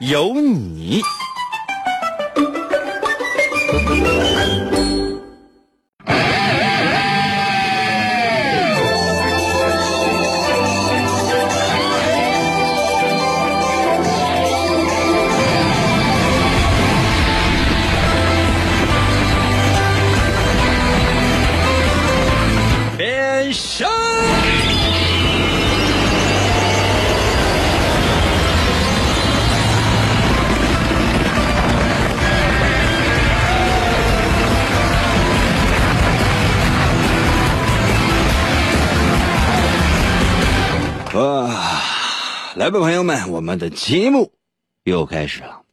有你。来吧，朋友们，我们的节目又开始了。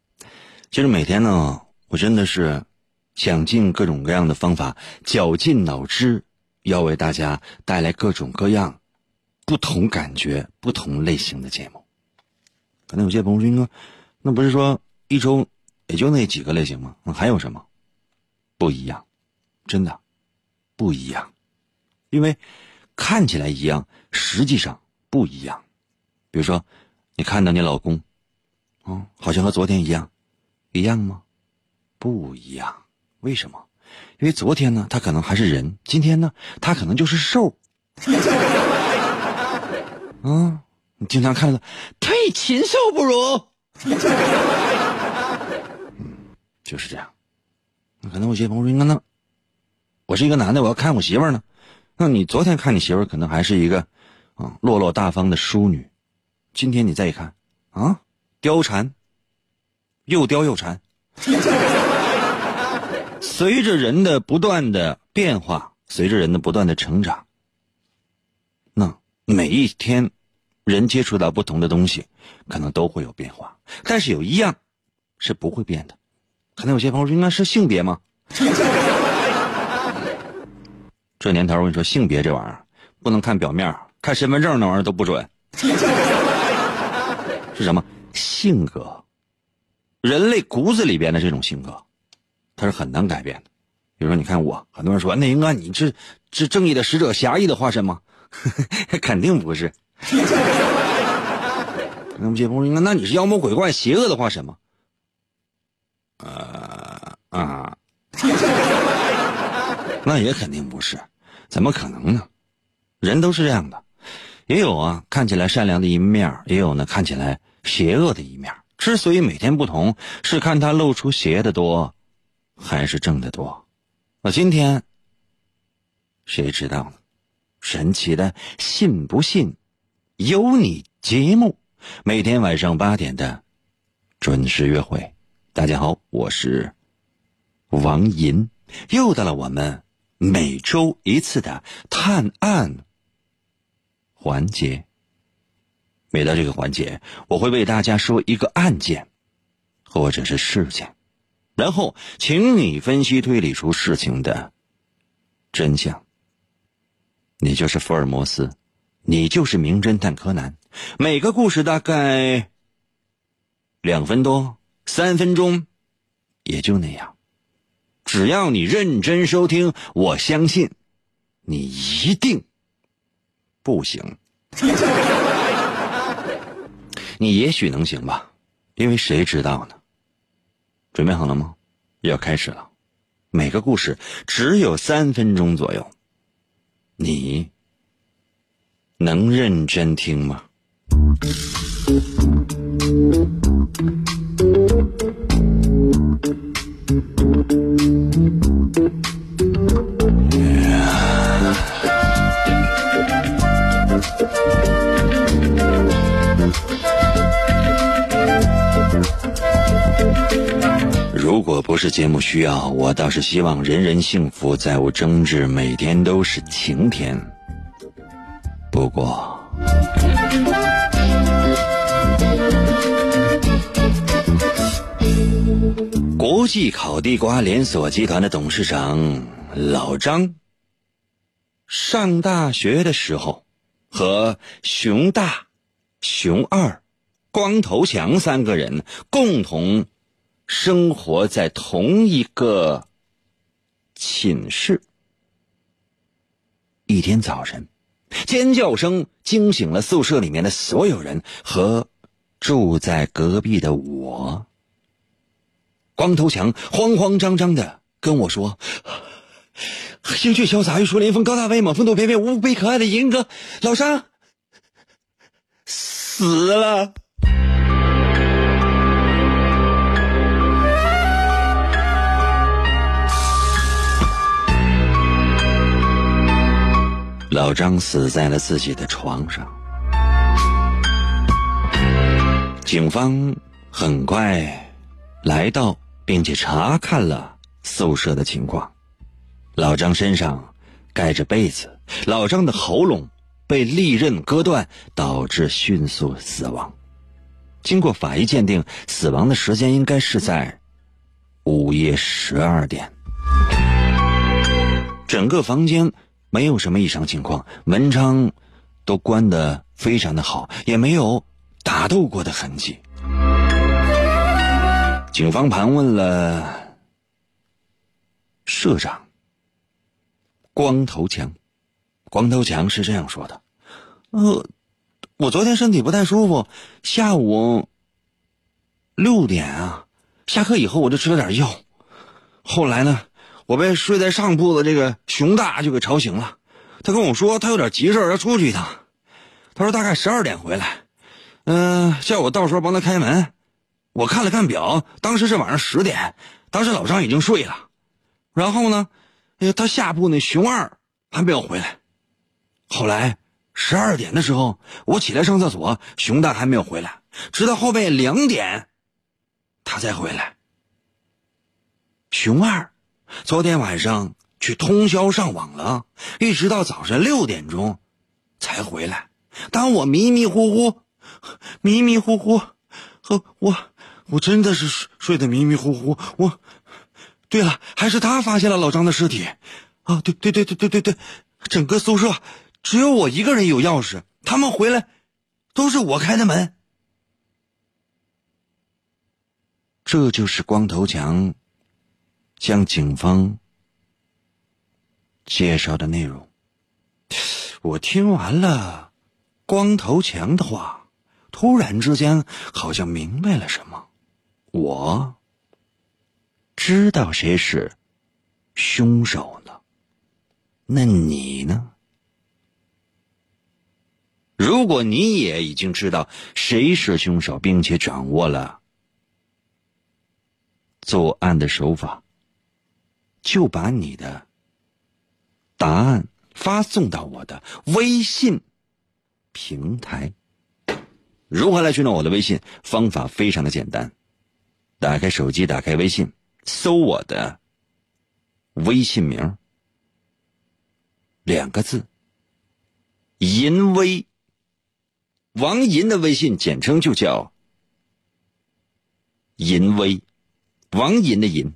其实每天呢，我真的是想尽各种各样的方法，绞尽脑汁，要为大家带来各种各样、不同感觉、不同类型的节目。可能有些朋友说：“那那不是说一周也就那几个类型吗？那还有什么不一样？真的不一样，因为看起来一样，实际上。”不一样，比如说，你看到你老公，哦，好像和昨天一样，一样吗？不一样，为什么？因为昨天呢，他可能还是人；今天呢，他可能就是兽。嗯，你经常看到，呸，禽兽不如。嗯，就是这样。可能有些朋友说，那那，我是一个男的，我要看我媳妇呢。那你昨天看你媳妇，可能还是一个。啊，落落大方的淑女，今天你再一看，啊，貂蝉，又貂又蝉。随着人的不断的变化，随着人的不断的成长，那每一天，人接触到不同的东西，可能都会有变化。但是有一样是不会变的，可能有些朋友说，那是性别吗？这年头，我跟你说，性别这玩意儿不能看表面。看身份证那玩意儿都不准，是什么性格？人类骨子里边的这种性格，它是很难改变的。比如说，你看我，很多人说那应该你这是正义的使者、侠义的化身吗？肯定不是。那么姐夫说，那你是妖魔鬼怪、邪恶的化身吗？呃啊，那也肯定不是，怎么可能呢？人都是这样的。也有啊，看起来善良的一面，也有呢看起来邪恶的一面。之所以每天不同，是看他露出邪的多，还是正的多。那今天，谁知道呢？神奇的，信不信？有你节目，每天晚上八点的准时约会。大家好，我是王银，又到了我们每周一次的探案。环节，每到这个环节，我会为大家说一个案件，或者是事件，然后请你分析推理出事情的真相。你就是福尔摩斯，你就是名侦探柯南。每个故事大概两分多，三分钟，也就那样。只要你认真收听，我相信你一定。不行，你也许能行吧，因为谁知道呢？准备好了吗？要开始了，每个故事只有三分钟左右，你能认真听吗？果不是节目需要，我倒是希望人人幸福，再无争执，每天都是晴天。不过，国际烤地瓜连锁集团的董事长老张，上大学的时候，和熊大、熊二、光头强三个人共同生活在同一个寝室。一天早晨，尖叫声惊醒了宿舍里面的所有人和住在隔壁的我。光头强慌慌张张的跟我说：“ 英俊潇洒、玉树临风、高大威猛、风度翩翩、无比可爱的银哥老张死了。”老张死在了自己的床上。警方很快来到。并且查看了宿舍的情况，老张身上盖着被子，老张的喉咙被利刃割断，导致迅速死亡。经过法医鉴定，死亡的时间应该是在午夜十二点。整个房间没有什么异常情况，门窗都关得非常的好，也没有打斗过的痕迹。警方盘问了社长光头强，光头强是这样说的：“呃，我昨天身体不太舒服，下午六点啊，下课以后我就吃了点药，后来呢，我被睡在上铺的这个熊大就给吵醒了，他跟我说他有点急事要出去一趟，他说大概十二点回来，嗯，叫我到时候帮他开门。”我看了看表，当时是晚上十点，当时老张已经睡了。然后呢，哎，他下铺那熊二还没有回来。后来十二点的时候，我起来上厕所，熊大还没有回来，直到后背两点，他才回来。熊二昨天晚上去通宵上网了，一直到早上六点钟才回来。当我迷迷糊糊、迷迷糊糊和我。我真的是睡睡得迷迷糊糊。我，对了，还是他发现了老张的尸体。啊，对对对对对对对，整个宿舍只有我一个人有钥匙，他们回来都是我开的门。这就是光头强向警方介绍的内容。我听完了光头强的话，突然之间好像明白了什么。我知道谁是凶手呢？那你呢？如果你也已经知道谁是凶手，并且掌握了作案的手法，就把你的答案发送到我的微信平台。如何来寻找我的微信？方法非常的简单。打开手机，打开微信，搜我的微信名，两个字，淫威。王银的微信简称就叫淫威，王银的银，《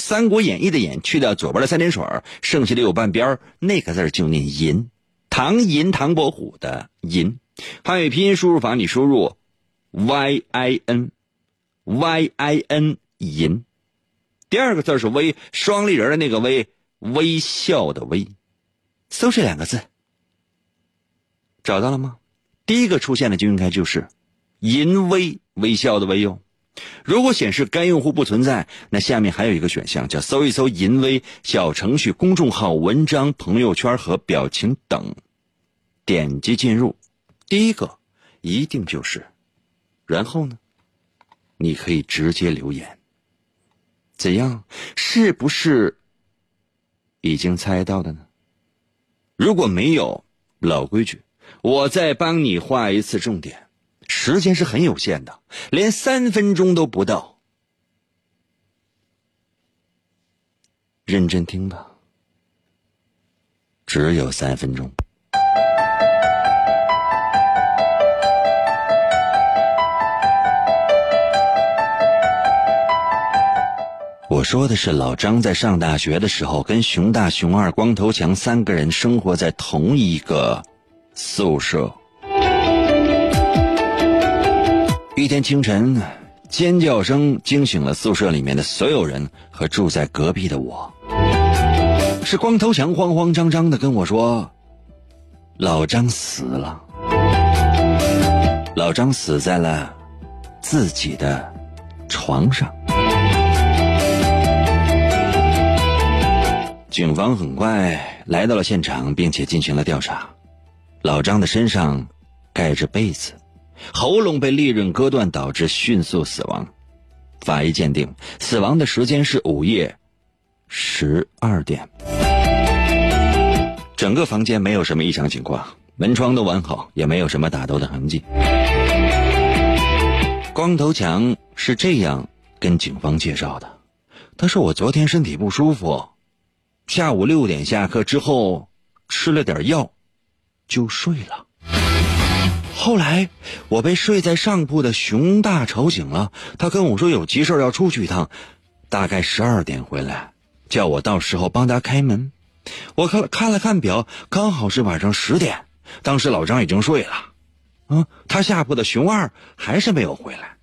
三国演义》的演去掉左边的三点水剩下的有半边那个字就念银。唐银，唐伯虎的银。汉语拼音输入法，你输入 y i n。y i n 银，第二个字是微，双立人的那个微，微笑的微，搜这两个字，找到了吗？第一个出现的就应该就是银微，微笑的微哟。如果显示该用户不存在，那下面还有一个选项叫搜一搜淫微小程序、公众号、文章、朋友圈和表情等，点击进入，第一个一定就是，然后呢？你可以直接留言，怎样？是不是已经猜到的呢？如果没有，老规矩，我再帮你画一次重点。时间是很有限的，连三分钟都不到。认真听吧，只有三分钟。我说的是老张在上大学的时候，跟熊大、熊二、光头强三个人生活在同一个宿舍。一天清晨，尖叫声惊醒了宿舍里面的所有人和住在隔壁的我。是光头强慌慌张张的跟我说：“老张死了，老张死在了自己的床上。”警方很快来到了现场，并且进行了调查。老张的身上盖着被子，喉咙被利刃割断，导致迅速死亡。法医鉴定，死亡的时间是午夜十二点。整个房间没有什么异常情况，门窗都完好，也没有什么打斗的痕迹。光头强是这样跟警方介绍的：“他说我昨天身体不舒服。”下午六点下课之后，吃了点药，就睡了。后来我被睡在上铺的熊大吵醒了，他跟我说有急事要出去一趟，大概十二点回来，叫我到时候帮他开门。我看了看了看表，刚好是晚上十点。当时老张已经睡了，嗯，他下铺的熊二还是没有回来。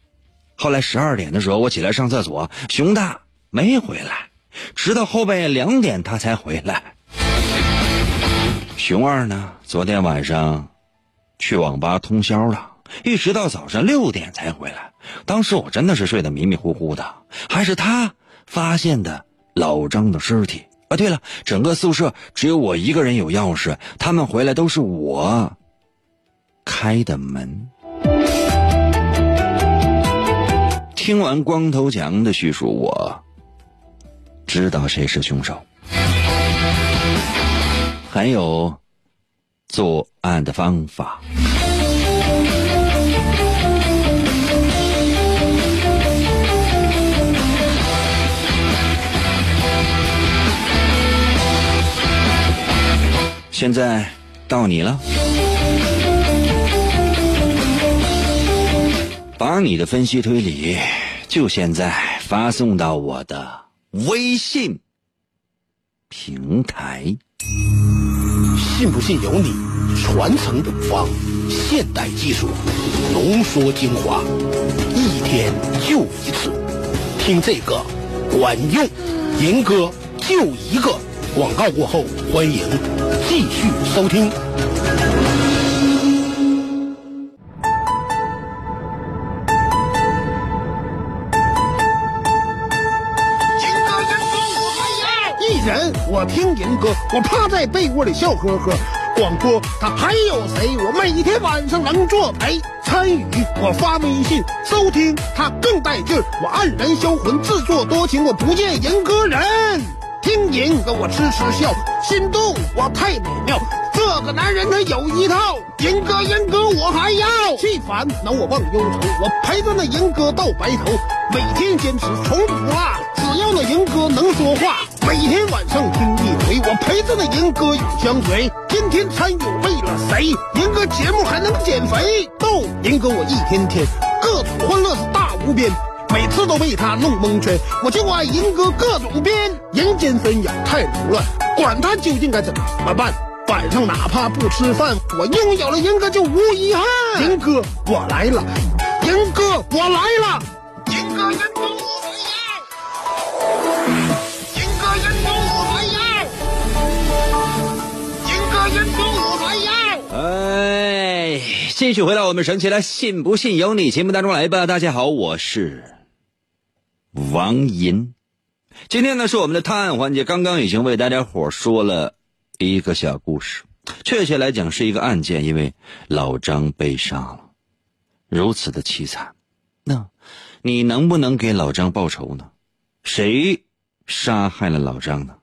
后来十二点的时候，我起来上厕所，熊大没回来。直到后半夜两点，他才回来。熊二呢？昨天晚上去网吧通宵了，一直到早上六点才回来。当时我真的是睡得迷迷糊糊的，还是他发现的老张的尸体啊！对了，整个宿舍只有我一个人有钥匙，他们回来都是我开的门。听完光头强的叙述，我。知道谁是凶手，还有作案的方法。现在到你了，把你的分析推理就现在发送到我的。微信平台，信不信由你。传承古方，现代技术浓缩精华，一天就一次。听这个管用，银哥就一个。广告过后，欢迎继续收听。人我听银哥，我趴在被窝里笑呵呵。广播他还有谁？我每天晚上能作陪参与。我发微信收听他更带劲儿。我黯然销魂，自作多情。我不见银哥人，听银哥我痴痴笑，心动我太美妙。这个男人他有一套，银哥银哥我还要。气烦恼我忘忧愁，我陪着那银哥到白头。每天坚持从不落，只要那银哥能说话。每天晚上听一回，我陪着那银哥永相随。天天参与为了谁？银哥节目还能减肥？逗银哥我一天天各种欢乐是大无边，每次都被他弄蒙圈。我就爱银哥各种编，人间纷扰太凌乱，管他究竟该怎么办。晚上哪怕不吃饭，我拥有了银哥就无遗憾。银哥我来了，银哥我来了，银哥银哥我。哎，继续回到我们神奇的“信不信由你”节目当中来吧。大家好，我是王银。今天呢是我们的探案环节，刚刚已经为大家伙说了一个小故事，确切来讲是一个案件，因为老张被杀了，如此的凄惨。那，你能不能给老张报仇呢？谁杀害了老张呢？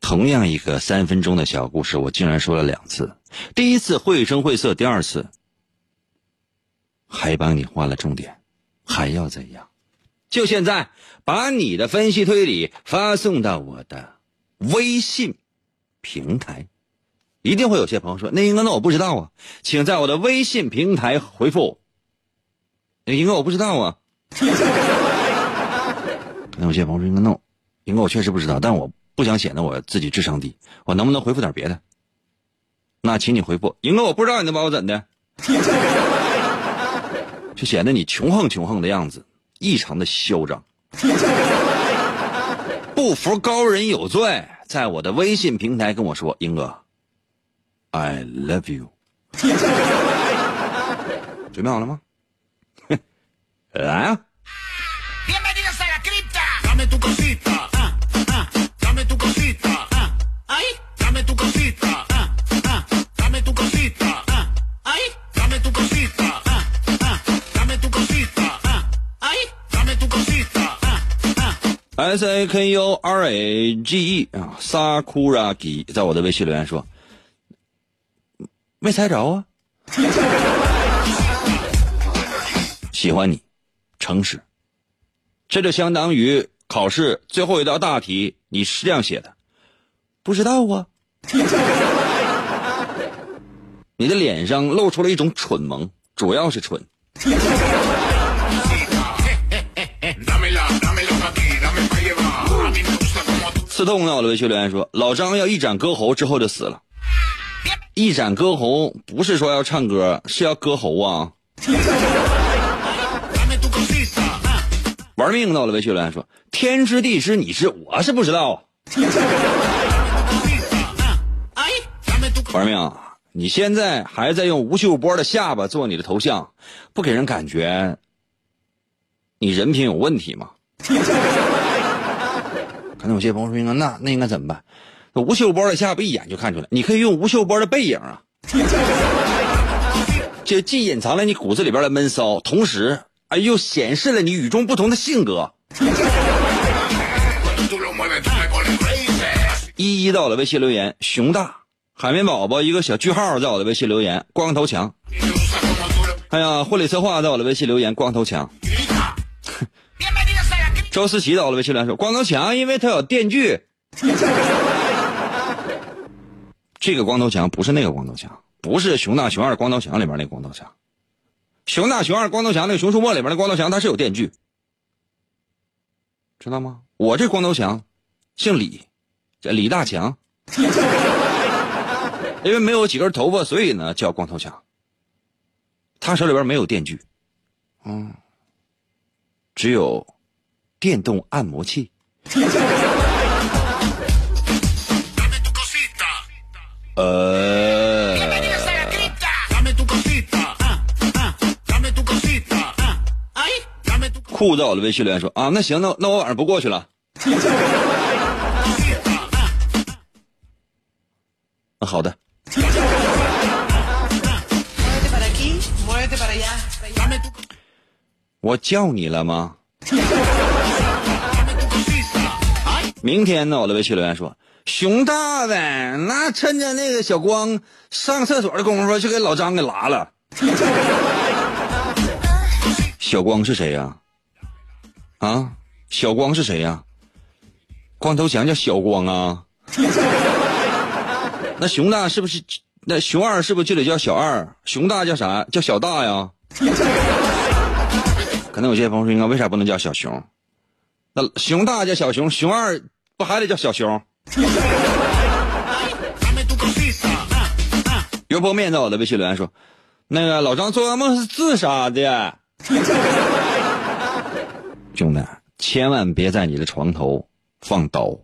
同样一个三分钟的小故事，我竟然说了两次。第一次绘声绘色，第二次还帮你画了重点，还要怎样？就现在，把你的分析推理发送到我的微信平台。一定会有些朋友说：“那英哥，那我不知道啊，请在我的微信平台回复。”那英哥，我不知道啊。那有些朋友说应该弄，应该我确实不知道，但我不想显得我自己智商低，我能不能回复点别的？那请你回复，英哥我不知道你能把我怎的，就显得你穷横穷横的样子，异常的嚣张。不服高人有罪，在我的微信平台跟我说，英哥，I love you。准备好了吗？来啊！S A K U R A G E 啊，Sakuragi 在我的微信留言说，没猜着啊。喜欢你，诚实，这就相当于考试最后一道大题，你是这样写的，不知道啊。你的脸上露出了一种蠢萌，主要是蠢。刺痛到了，维修留言说：“老张要一展歌喉之后就死了。一展歌喉不是说要唱歌，是要割喉啊！”玩命到了，维修留言说：“天知地知，你知，我是不知道。”玩命，啊你现在还在用吴秀波的下巴做你的头像，不给人感觉你人品有问题吗？可能有些朋友说：“应该那那应该怎么办？吴秀波的下巴一眼就看出来，你可以用吴秀波的背影啊，这既隐藏了你骨子里边的闷骚，同时哎又显示了你与众不同的性格。”一一到了微信留言，熊大海绵宝宝一个小句号在我的微信留言，光头强。哎呀，婚礼策划在我的微信留言，光头强。周思琪到了微信留言说：“光头强，因为他有电锯。”这个光头强不是那个光头强，不是熊大熊二光头强里边那光头强。熊大熊二光头强那个熊出没里边的光头强，他是有电锯，知道吗？我这光头强姓李，叫李大强，因为没有几根头发，所以呢叫光头强。他手里边没有电锯，嗯，只有。电动按摩器。呃，酷到了微信留言说啊，那行，那那我晚上不过去了。好的。我叫你了吗？明天呢？我的微信留言说，熊大呗，那趁着那个小光上厕所的功夫，就给老张给拉了。小光是谁呀？啊，小光是谁呀？光头强叫小光啊。那熊大是不是？那熊二是不是就得叫小二？熊大叫啥？叫小大呀？可能有些朋友说，应该为啥不能叫小熊？那熊大叫小熊，熊二不还得叫小熊？油泼面在我的微信留言说：“那个老张做噩梦是自杀的。”兄弟，千万别在你的床头放刀，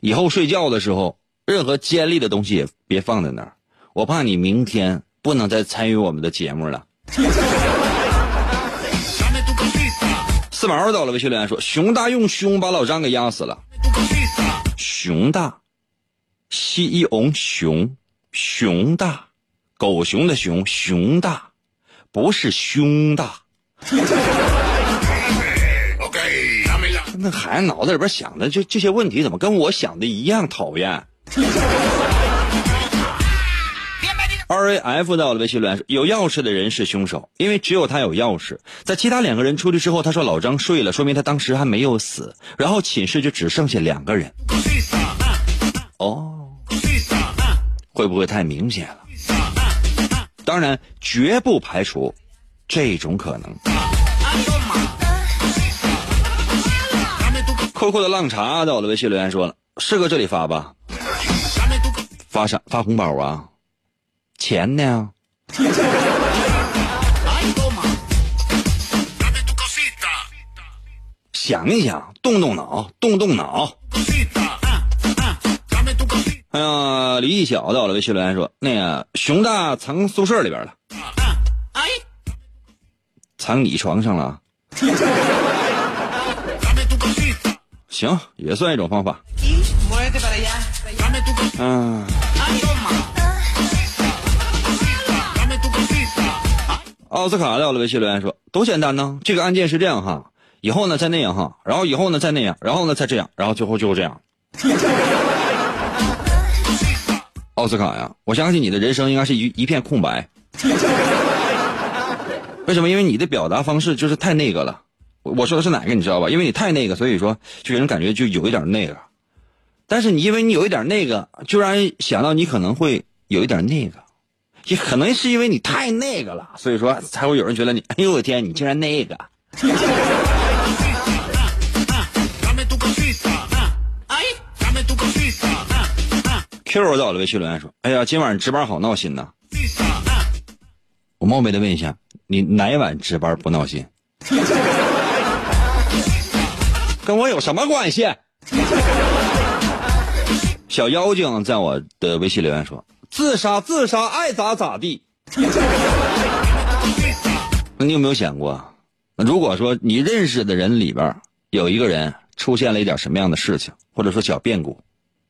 以后睡觉的时候，任何尖利的东西也别放在那儿，我怕你明天不能再参与我们的节目了。四毛到了，微信留言说：“熊大用胸把老张给压死了。”熊大，西一翁熊，熊大，狗熊的熊，熊大，不是胸大。那孩子脑子里边想的就这些问题，怎么跟我想的一样讨厌？R A F 在我的微信留言说：“有钥匙的人是凶手，因为只有他有钥匙。在其他两个人出去之后，他说老张睡了，说明他当时还没有死。然后寝室就只剩下两个人。哦，会不会太明显了？当然，绝不排除这种可能。酷酷的浪茶在我的微信留言说了，是搁这里发吧？发啥？发红包啊？钱呢？想一想，动动脑，动动脑。哎呀，李一晓在我的微信留言说，那个熊大藏宿舍里边了，藏你床上了。行，也算一种方法。嗯。奥斯卡在我的微信留言说：“多简单呢，这个案件是这样哈，以后呢再那样哈，然后以后呢再那样，然后呢再这样，然后最后就这样。”奥斯卡呀，我相信你的人生应该是一一片空白。为什么？因为你的表达方式就是太那个了。我说的是哪个你知道吧？因为你太那个，所以说就给人感觉就有一点那个。但是你因为你有一点那个，就让人想到你可能会有一点那个。也可能是因为你太那个了，所以说才会有人觉得你，哎呦我天，你竟然那个。Q 到了微信留言说：“哎呀，今晚值班好闹心呐！”我冒昧的问一下，你哪晚值班不闹心？跟我有什么关系？小妖精在我的微信留言说。自杀，自杀，爱咋咋地。那你有没有想过，如果说你认识的人里边有一个人出现了一点什么样的事情，或者说小变故，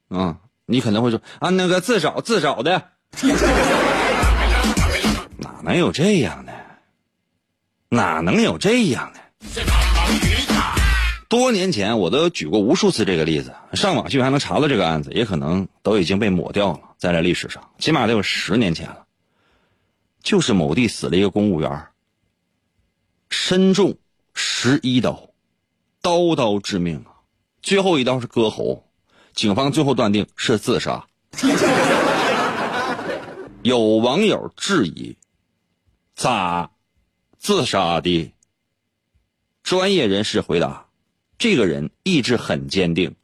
啊，你可能会说啊，那个自找自找的，哪能有这样的？哪能有这样的？多年前我都举过无数次这个例子，上网去还能查到这个案子，也可能都已经被抹掉了，在这历史上，起码得有十年前了。就是某地死了一个公务员，身中十一刀，刀刀致命啊！最后一刀是割喉，警方最后断定是自杀。有网友质疑：咋自杀的？专业人士回答。这个人意志很坚定，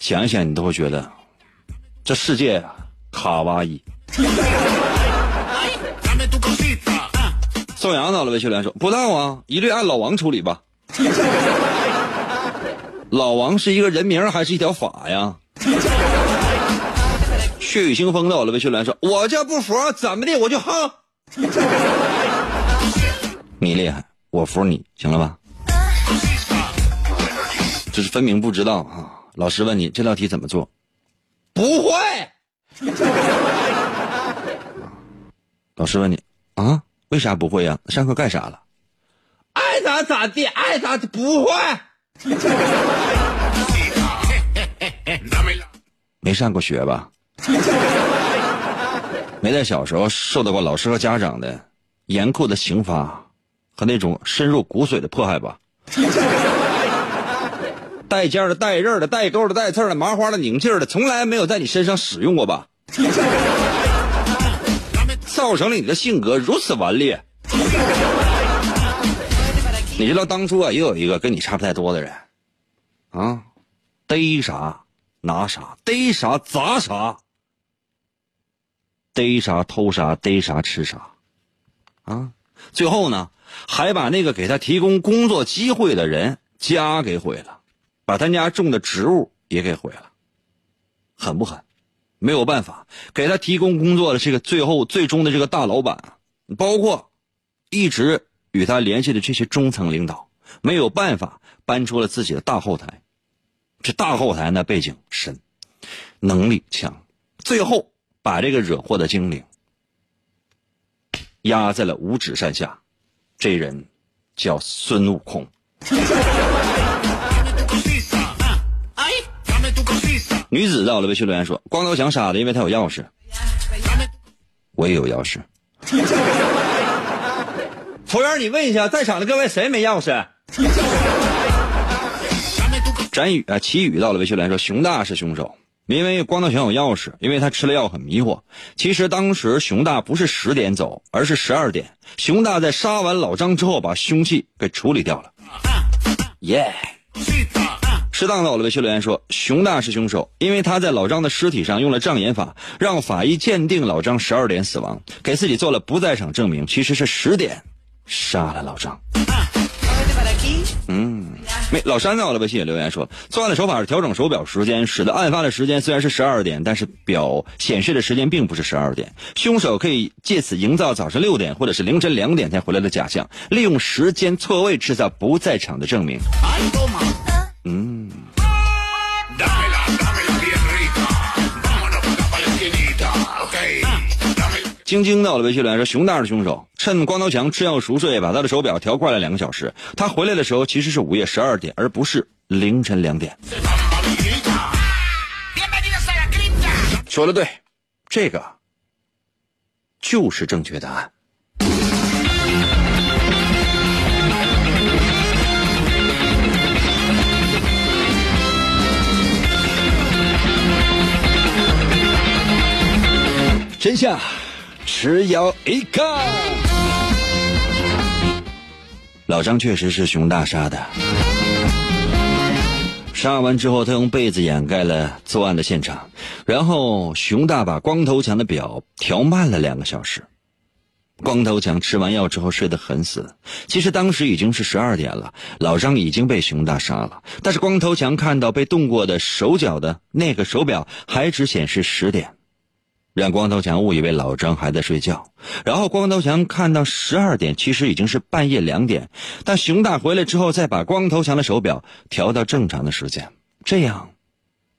想一想你都会觉得，这世界，卡哇伊。宋阳到了，魏秀莲说：“不当啊，一律按老王处理吧。老王是一个人名还是一条法呀？”血雨腥风到了，魏秀莲说：“我就不服，怎么的我就哼。” 你厉害，我服你，行了吧？这是分明不知道啊！老师问你这道题怎么做？不会。老师问你啊？为啥不会呀？上课干啥了？爱咋咋地，爱咋地，不会。没上过学吧？没在小时候受到过老师和家长的严酷的刑罚和那种深入骨髓的迫害吧？带尖的、带刃的、带钩的、带刺的、麻花的、拧劲的，从来没有在你身上使用过吧？造成了你的性格如此顽劣。你知道当初啊，也有一个跟你差不太多的人，啊，逮啥拿啥，逮啥砸啥。逮啥偷啥，逮啥吃啥，啊！最后呢，还把那个给他提供工作机会的人家给毁了，把他家种的植物也给毁了，狠不狠？没有办法，给他提供工作的这个最后最终的这个大老板，包括一直与他联系的这些中层领导，没有办法搬出了自己的大后台。这大后台呢，背景深，能力强，最后。把这个惹祸的精灵压在了五指山下，这人叫孙悟空。女子到了微信留言说：“光头强傻的，因为他有钥匙。我也有钥匙。服务员，你问一下，在场的各位谁没钥匙？” 展宇啊，齐宇到了微信留言说：“熊大是凶手。”因为光头强有钥匙，因为他吃了药很迷惑。其实当时熊大不是十点走，而是十二点。熊大在杀完老张之后，把凶器给处理掉了。耶！适当的，我的微信留言说，熊大是凶手，因为他在老张的尸体上用了障眼法，让法医鉴定老张十二点死亡，给自己做了不在场证明，其实是十点杀了老张。没老山在我的微信也留言说，作案的手法是调整手表时间，使得案发的时间虽然是十二点，但是表显示的时间并不是十二点。凶手可以借此营造早晨六点或者是凌晨两点才回来的假象，利用时间错位制造不在场的证明。嗯。晶晶到了微信留言说：“熊大是凶手，趁光头强吃药熟睡，把他的手表调快了两个小时。他回来的时候其实是午夜十二点，而不是凌晨两点。”说的对，这个就是正确答案。真相。只有一个。老张确实是熊大杀的。杀完之后，他用被子掩盖了作案的现场，然后熊大把光头强的表调慢了两个小时。光头强吃完药之后睡得很死。其实当时已经是十二点了，老张已经被熊大杀了，但是光头强看到被动过的手脚的那个手表还只显示十点。让光头强误以为老张还在睡觉，然后光头强看到十二点，其实已经是半夜两点。但熊大回来之后，再把光头强的手表调到正常的时间，这样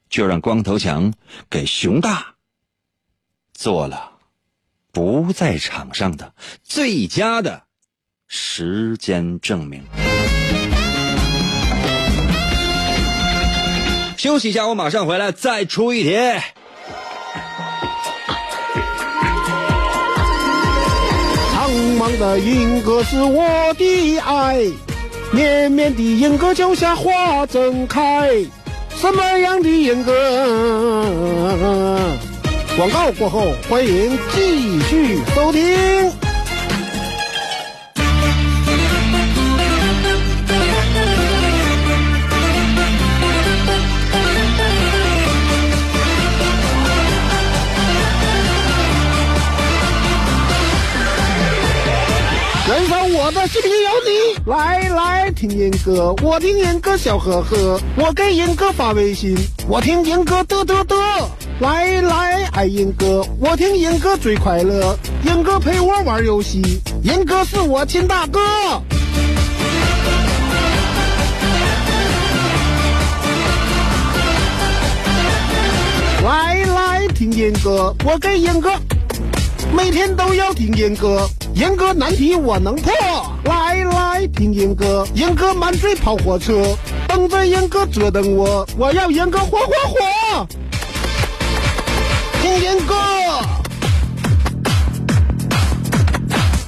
就让光头强给熊大做了不在场上的最佳的时间证明。休息一下，我马上回来再出一题。茫茫的莺歌是我的爱，绵绵的莺歌就像花正开。什么样的莺歌？广告过后，欢迎继续收听。的视频有你，来来听严哥，我听严哥笑呵呵，我给严哥发微信，我听严哥嘚嘚嘚，来来爱严哥，我听严哥最快乐，严哥陪我玩游戏，严哥是我亲大哥。来来听严哥，我给严哥，每天都要听严哥。严哥难题我能破，来来听严哥，严哥满嘴跑火车，等着严哥折腾我，我要严哥火火火，听严哥，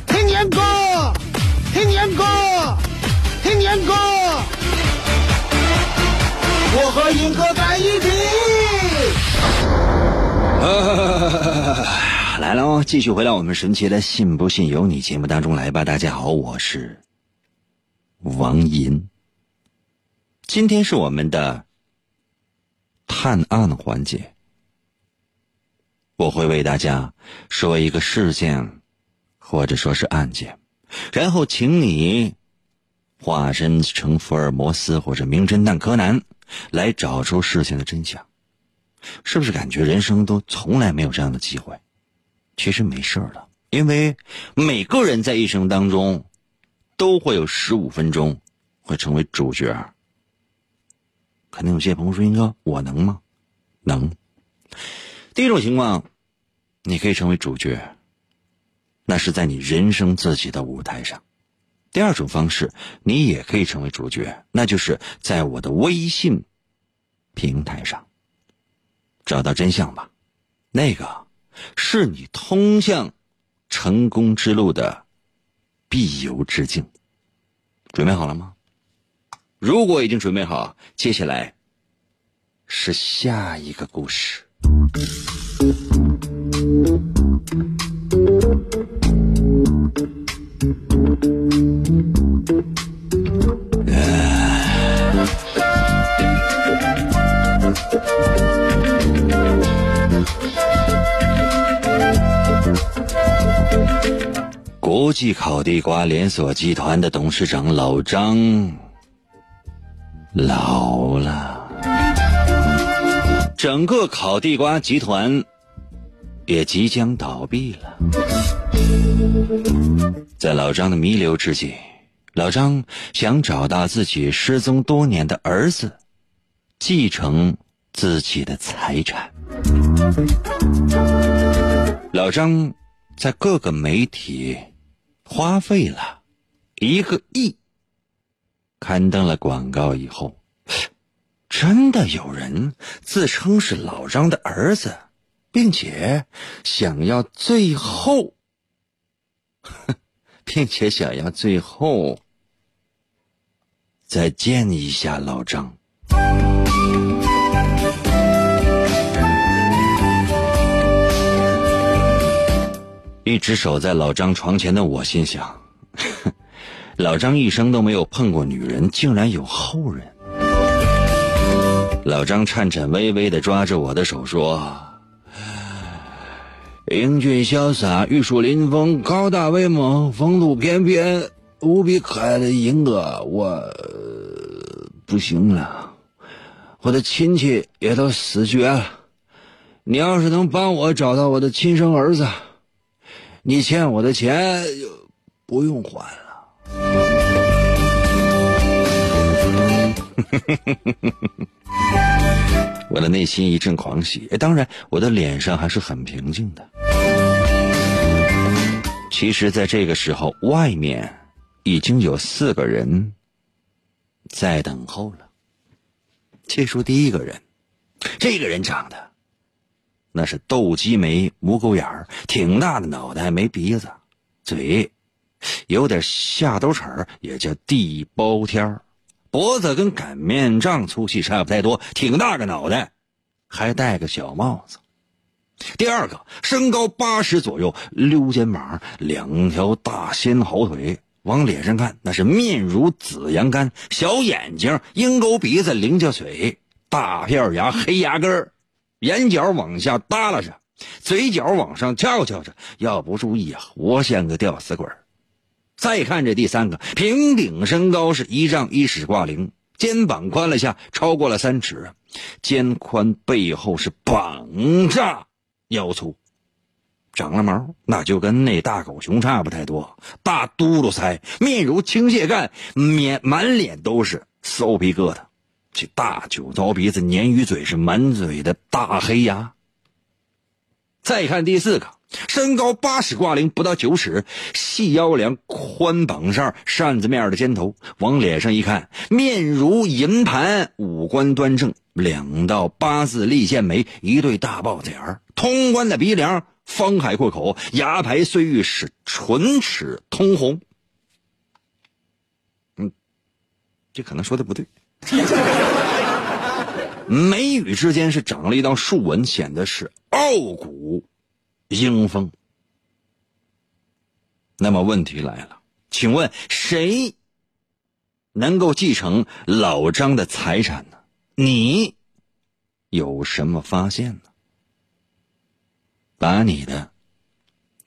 听严哥，听严哥，听严哥，我和严哥在一起。哈哈哈来了哦，继续回到我们神奇的“信不信由你”节目当中来吧。大家好，我是王银。今天是我们的探案环节，我会为大家说一个事件，或者说是案件，然后请你化身成福尔摩斯或者名侦探柯南，来找出事情的真相。是不是感觉人生都从来没有这样的机会？其实没事的，因为每个人在一生当中都会有十五分钟会成为主角。可能有些朋友说：“英哥，我能吗？”能。第一种情况，你可以成为主角，那是在你人生自己的舞台上；第二种方式，你也可以成为主角，那就是在我的微信平台上找到真相吧。那个。是你通向成功之路的必由之境。准备好了吗？如果已经准备好，接下来是下一个故事。国际烤地瓜连锁集团的董事长老张老了，整个烤地瓜集团也即将倒闭了。在老张的弥留之际，老张想找到自己失踪多年的儿子，继承自己的财产。老张在各个媒体。花费了一个亿，刊登了广告以后，真的有人自称是老张的儿子，并且想要最后，并且想要最后再见一下老张。一直守在老张床前的我心想：老张一生都没有碰过女人，竟然有后人。老张颤颤巍巍的抓着我的手说：“英俊潇洒、玉树临风、高大威猛、风度翩翩、无比可爱的银哥，我不行了，我的亲戚也都死绝了。你要是能帮我找到我的亲生儿子。”你欠我的钱就不用还了。我的内心一阵狂喜，当然，我的脸上还是很平静的。其实，在这个时候，外面已经有四个人在等候了。切说第一个人，这个人长得……那是斗鸡眉、无狗眼儿，挺大的脑袋，没鼻子，嘴有点下兜齿，也叫地包天儿，脖子跟擀面杖粗细差不太多，挺大个脑袋，还戴个小帽子。第二个，身高八十左右，溜肩膀，两条大仙好腿，往脸上看那是面如紫阳干，小眼睛，鹰钩鼻子，菱角嘴，大片牙，黑牙根儿。眼角往下耷拉着，嘴角往上翘翘着，要不注意啊，活像个吊死鬼再看这第三个，平顶身高是一丈一尺挂零，肩膀宽了下，超过了三尺，肩宽背后是膀炸腰粗，长了毛，那就跟那大狗熊差不太多，大嘟噜腮，面如青蟹干，面满脸都是骚皮疙瘩。这大酒糟鼻子、鲶鱼嘴是满嘴的大黑牙。再看第四个，身高八尺挂零，不到九尺，细腰梁、宽膀扇、扇子面的尖头，往脸上一看，面如银盘，五官端正，两道八字立剑眉，一对大豹子眼儿，通关的鼻梁，方海阔口，牙排碎玉，是唇齿通红。嗯，这可能说的不对。眉宇之间是长了一道竖纹，显得是傲骨英风。那么问题来了，请问谁能够继承老张的财产呢？你有什么发现呢？把你的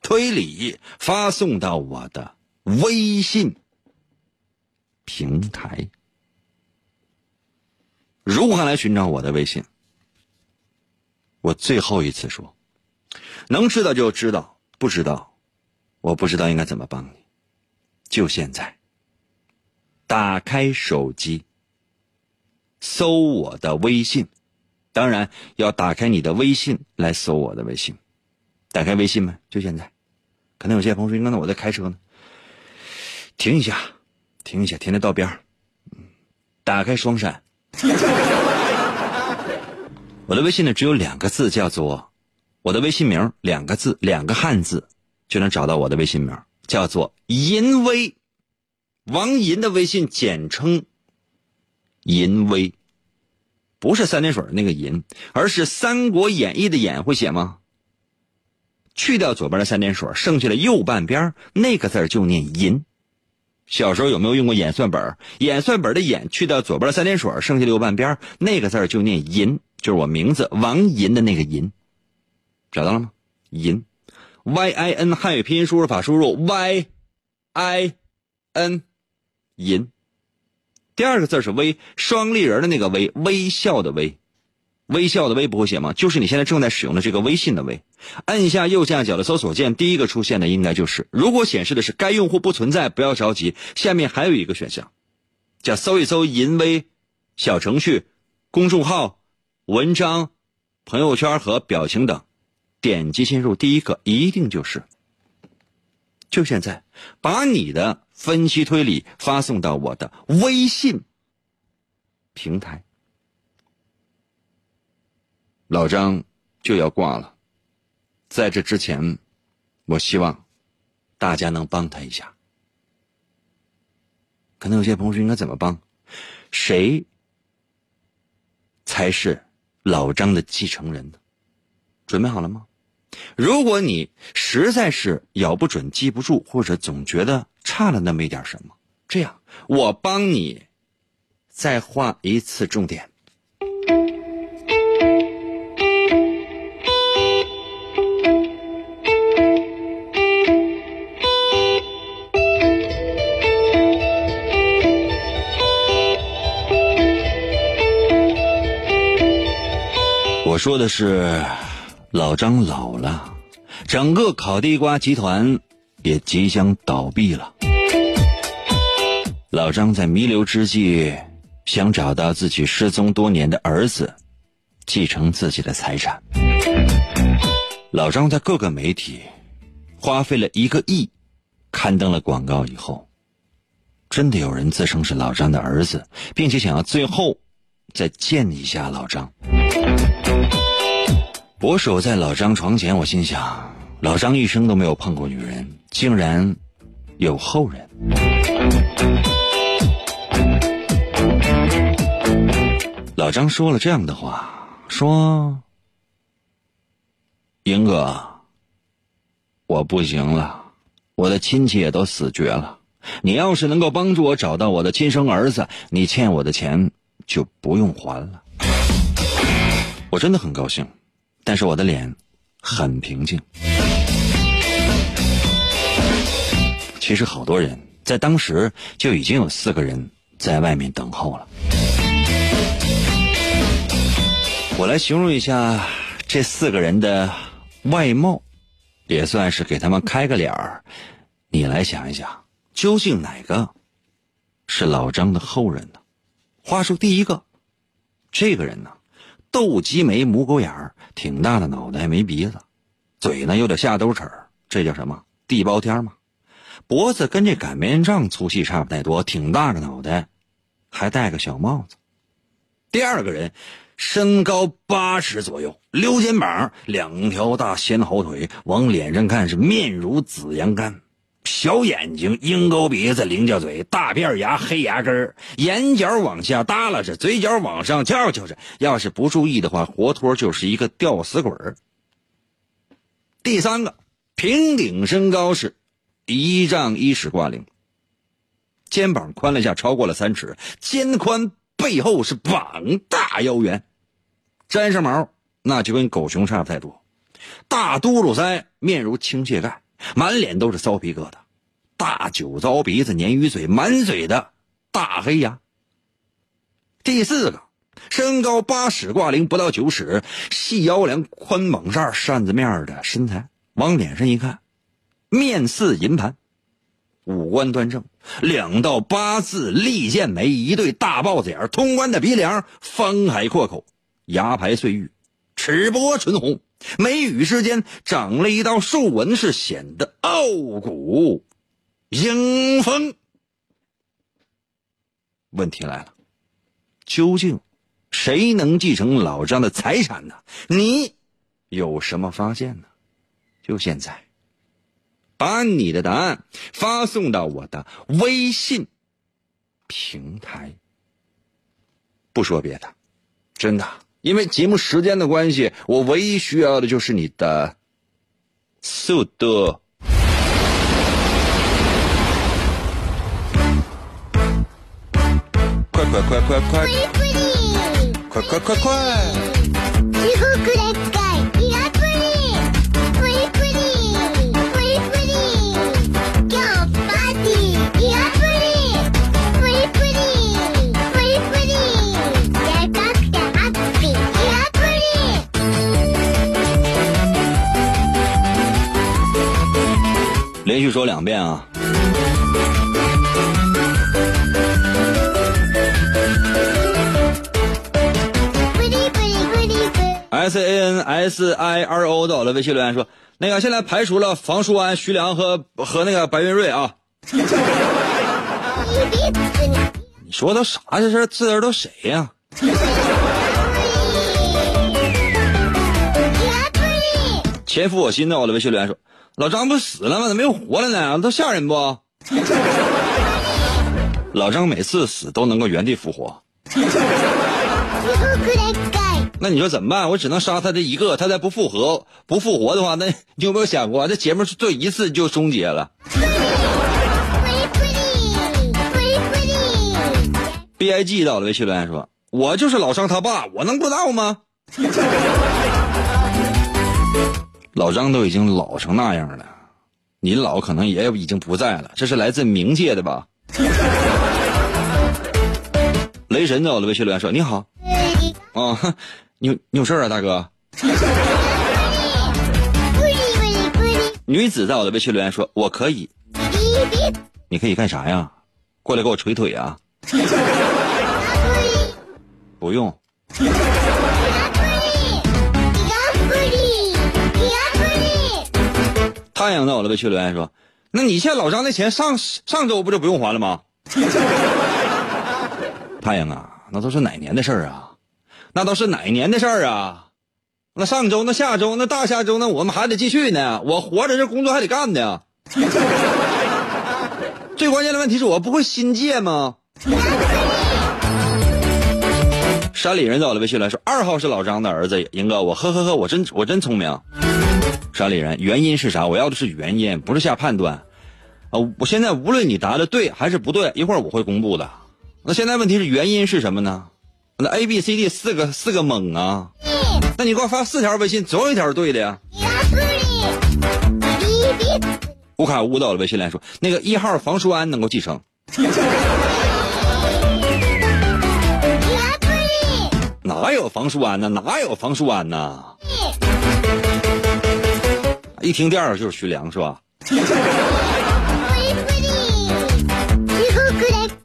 推理发送到我的微信平台。如何来寻找我的微信？我最后一次说，能知道就知道，不知道，我不知道应该怎么帮你。就现在，打开手机，搜我的微信，当然要打开你的微信来搜我的微信。打开微信吗？就现在。可能有些朋友说：“刚才我在开车呢。”停一下，停一下，停在道边打开双闪。我的微信呢，只有两个字，叫做我的微信名，两个字，两个汉字，就能找到我的微信名，叫做银威，王银的微信简称银威。不是三点水那个银，而是《三国演义》的演会写吗？去掉左边的三点水，剩下的右半边那个字就念银。小时候有没有用过演算本？演算本的演去掉左边的三点水，剩下的右半边那个字就念银，就是我名字王银的那个银。找到了吗？银，Y I N 汉语拼音输入法输入 Y I N 银。第二个字是微，双立人的那个微，微笑的微。微笑的微不会写吗？就是你现在正在使用的这个微信的微。按下右下角的搜索键，第一个出现的应该就是。如果显示的是该用户不存在，不要着急，下面还有一个选项，叫搜一搜银微小程序、公众号、文章、朋友圈和表情等，点击进入第一个，一定就是。就现在，把你的分析推理发送到我的微信平台。老张就要挂了，在这之前，我希望大家能帮他一下。可能有些朋友说应该怎么帮？谁才是老张的继承人呢？准备好了吗？如果你实在是咬不准、记不住，或者总觉得差了那么一点什么，这样我帮你再画一次重点。我说的是，老张老了，整个烤地瓜集团也即将倒闭了。老张在弥留之际，想找到自己失踪多年的儿子，继承自己的财产。老张在各个媒体花费了一个亿，刊登了广告以后，真的有人自称是老张的儿子，并且想要最后再见一下老张。我守在老张床前，我心想：老张一生都没有碰过女人，竟然有后人。老张说了这样的话：“说，英哥，我不行了，我的亲戚也都死绝了。你要是能够帮助我找到我的亲生儿子，你欠我的钱就不用还了。”我真的很高兴。但是我的脸很平静。其实好多人在当时就已经有四个人在外面等候了。我来形容一下这四个人的外貌，也算是给他们开个脸儿。你来想一想，究竟哪个是老张的后人呢？话说第一个，这个人呢？斗鸡眉、母狗眼儿，挺大的脑袋，没鼻子，嘴呢有点下兜齿儿，这叫什么？地包天吗？脖子跟这擀面杖粗细差不太多，挺大个脑袋，还戴个小帽子。第二个人，身高八尺左右，溜肩膀，两条大鲜好腿，往脸上看是面如紫阳干。小眼睛，鹰钩鼻子，菱角嘴，大辫牙，黑牙根眼角往下耷拉着，嘴角往上翘翘着。要是不注意的话，活脱就是一个吊死鬼儿第三个，平顶身高是一丈一尺挂零，肩膀宽了下，超过了三尺，肩宽背后是膀大腰圆，粘上毛那就跟狗熊差不太多，大嘟噜腮，面如青蟹盖。满脸都是骚皮疙瘩，大酒糟鼻子，鲶鱼嘴，满嘴的大黑牙。第四个，身高八尺挂零，不到九尺，细腰梁，宽猛扇，扇子面的身材，往脸上一看，面似银盘，五官端正，两道八字利剑眉，一对大豹子眼，通关的鼻梁，方海阔口，牙排碎玉，齿波唇红。眉宇之间长了一道竖纹，是显得傲骨英风。问题来了，究竟谁能继承老张的财产呢？你有什么发现呢？就现在，把你的答案发送到我的微信平台。不说别的。真的，因为节目时间的关系，我唯一需要的就是你的速度。快快快快快！快快快快！连续说两遍啊！S A N S I R O 到了微信留言说：“那个现在排除了房书安、徐良和和那个白云瑞啊。”你说都啥这事？这人都谁呀？前夫我心的，我的微信留言说：“老张不死了吗？怎么又活了呢？都吓人不？” 老张每次死都能够原地复活。那你说怎么办？我只能杀他这一个，他再不复活，不复活的话，那 你有没有想过，这节目做一次就终结了？B I G 到了微信留言说：“我就是老张他爸，我能不知道吗？”老张都已经老成那样了，您老可能也已经不在了。这是来自冥界的吧？雷神在我的微信留言说：“你好，啊。”你你有事啊，大哥？女子在我的微信留言说：“我可以。”你可以干啥呀？过来给我捶腿啊！不用。太阳在我的微信留言说：“那你欠老张的钱上上周不就不用还了吗？” 太阳啊，那都是哪年的事儿啊？那都是哪年的事儿啊？那上周、那下周、那大下周，那我们还得继续呢。我活着，这工作还得干呢。最关键的问题是我不会新借吗？山里人在我的微信来说，二号是老张的儿子，英哥，我呵呵呵，我真我真聪明。山里人，原因是啥？我要的是原因，不是下判断。啊，我现在无论你答的对还是不对，一会儿我会公布的。那现在问题是原因是什么呢？那 A B C D 四个四个猛啊！那你给我发四条微信，总有一条是对的呀。乌卡乌到了微信来说，那个一号房书安能够继承。哪有房书安呢？哪有房书安呢？一听调就是徐良是吧？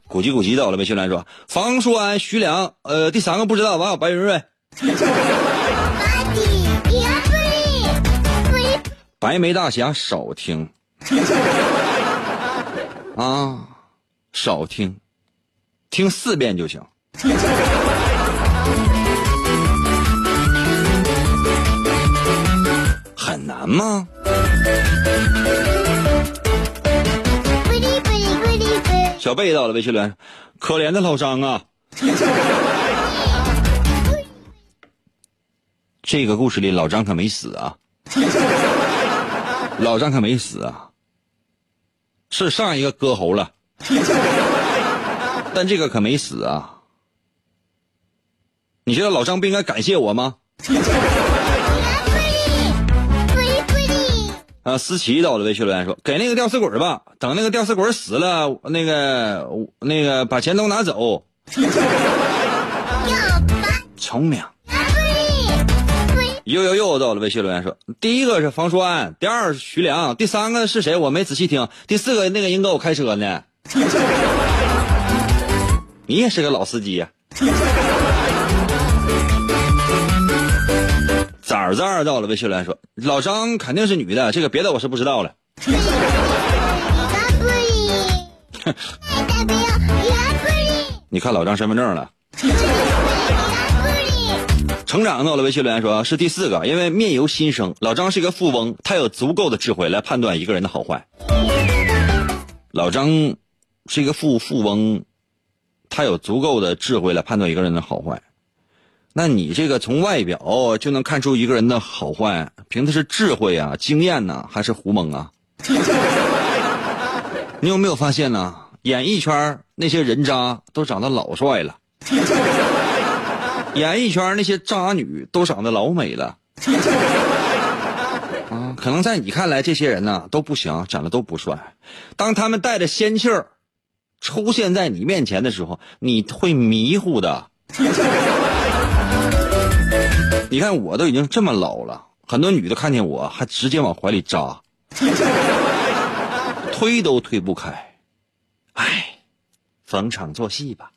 古籍古籍到了，微信来说，房书安、徐良，呃，第三个不知道，完有白云瑞，白眉大侠少听，啊，少听，听四遍就行。难吗？小贝到了，微信留言，可怜的老张啊！这个故事里老张可没死啊，老张可没死啊，是上一个割喉了，但这个可没死啊。你觉得老张不应该感谢我吗？啊，思琪到了，微信留言说：“给那个吊死鬼吧，等那个吊死鬼死了，那个那个把钱都拿走。”聪明。又又又到了，微信留言说：“第一个是房书安，第二是徐良，第三个是谁？我没仔细听。第四个那个人跟我开车呢。你也是个老司机呀。”崽儿崽儿到了，微信留言说：“老张肯定是女的，这个别的我是不知道了。你看老张身份证了。成长到了，微信留言说是第四个，因为面由心生。老张是一个富翁，他有足够的智慧来判断一个人的好坏。老张是一个富富翁，他有足够的智慧来判断一个人的好坏。那你这个从外表就能看出一个人的好坏，凭的是智慧啊、经验呐，还是胡蒙啊？你有没有发现呢？演艺圈那些人渣都长得老帅了，演艺圈那些渣女都长得老美了。啊，可能在你看来，这些人呢都不行，长得都不帅。当他们带着仙气儿出现在你面前的时候，你会迷糊的。你看，我都已经这么老了，很多女的看见我还直接往怀里扎，推都推不开。唉，逢场作戏吧。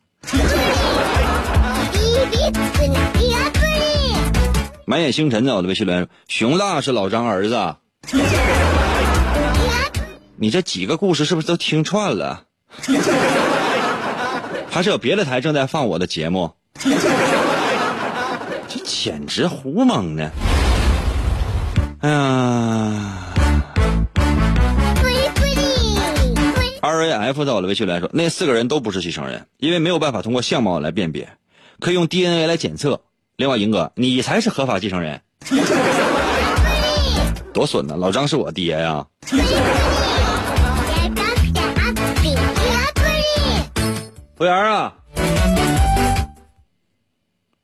满眼星辰的我的微信留言：“熊大是老张儿子。”你这几个故事是不是都听串了？还是有别的台正在放我的节目？这简直胡蒙呢！哎呀，R A F 在我的微信留言说：“那四个人都不是继承人，因为没有办法通过相貌来辨别，可以用 DNA 来检测。”另外，赢哥，你才是合法继承人，多损呢！老张是我爹呀。服务员啊，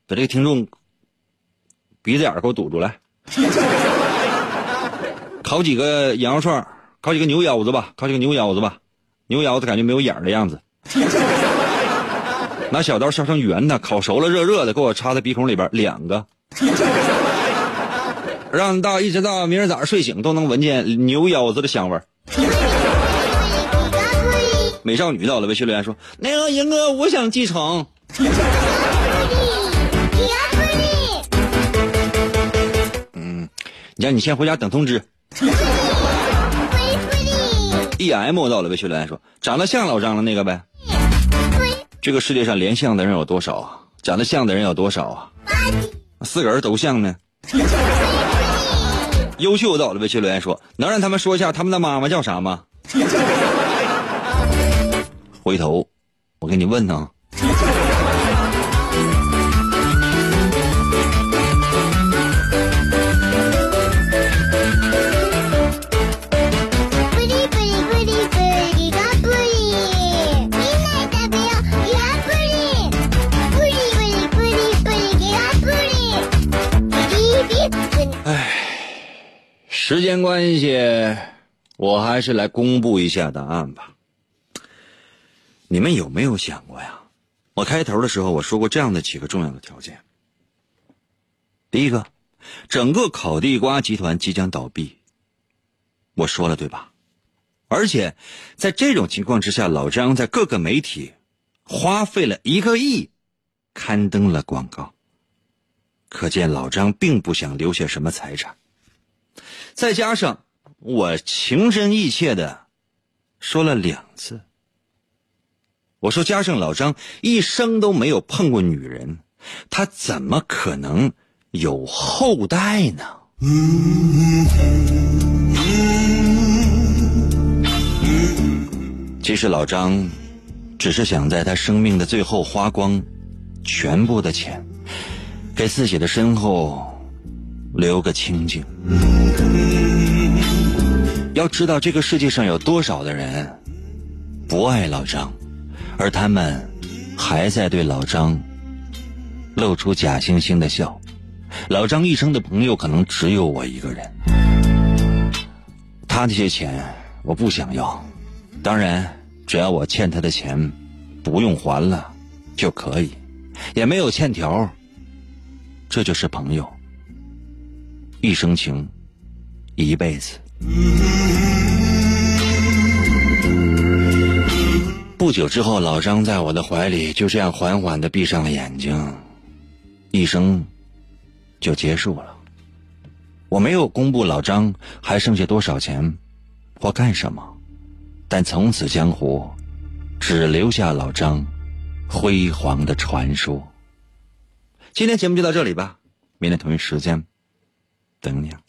把这个听众鼻子眼给我堵住来，烤几个羊肉串，烤几个牛腰子吧，烤几个牛腰子吧，牛腰子感觉没有眼的样子。拿小刀削成圆的，烤熟了，热热的，给我插在鼻孔里边，两个，让到一直到明儿早上睡醒都能闻见牛腰子的香味儿。美少女到了，微信留言说：“那个赢哥，我想继承。”你让你先回家等通知。E M 到了，微信留言说：“长得像老张的那个呗。”这个世界上连像的人有多少啊？长得像的人有多少啊？四个人都像呢。优秀到了，微信留言说：“能让他们说一下他们的妈妈叫啥吗？” 回头我给你问呢。时间关系，我还是来公布一下答案吧。你们有没有想过呀？我开头的时候我说过这样的几个重要的条件。第一个，整个烤地瓜集团即将倒闭，我说了对吧？而且在这种情况之下，老张在各个媒体花费了一个亿刊登了广告，可见老张并不想留下什么财产。再加上我情真意切的说了两次，我说加上老张一生都没有碰过女人，他怎么可能有后代呢？其实老张只是想在他生命的最后花光全部的钱，给自己的身后。留个清静。要知道，这个世界上有多少的人不爱老张，而他们还在对老张露出假惺惺的笑。老张一生的朋友可能只有我一个人。他那些钱我不想要，当然，只要我欠他的钱不用还了就可以，也没有欠条，这就是朋友。一生情，一辈子。不久之后，老张在我的怀里就这样缓缓的闭上了眼睛，一生就结束了。我没有公布老张还剩下多少钱或干什么，但从此江湖只留下老张辉煌的传说。今天节目就到这里吧，明天同一时间。等你。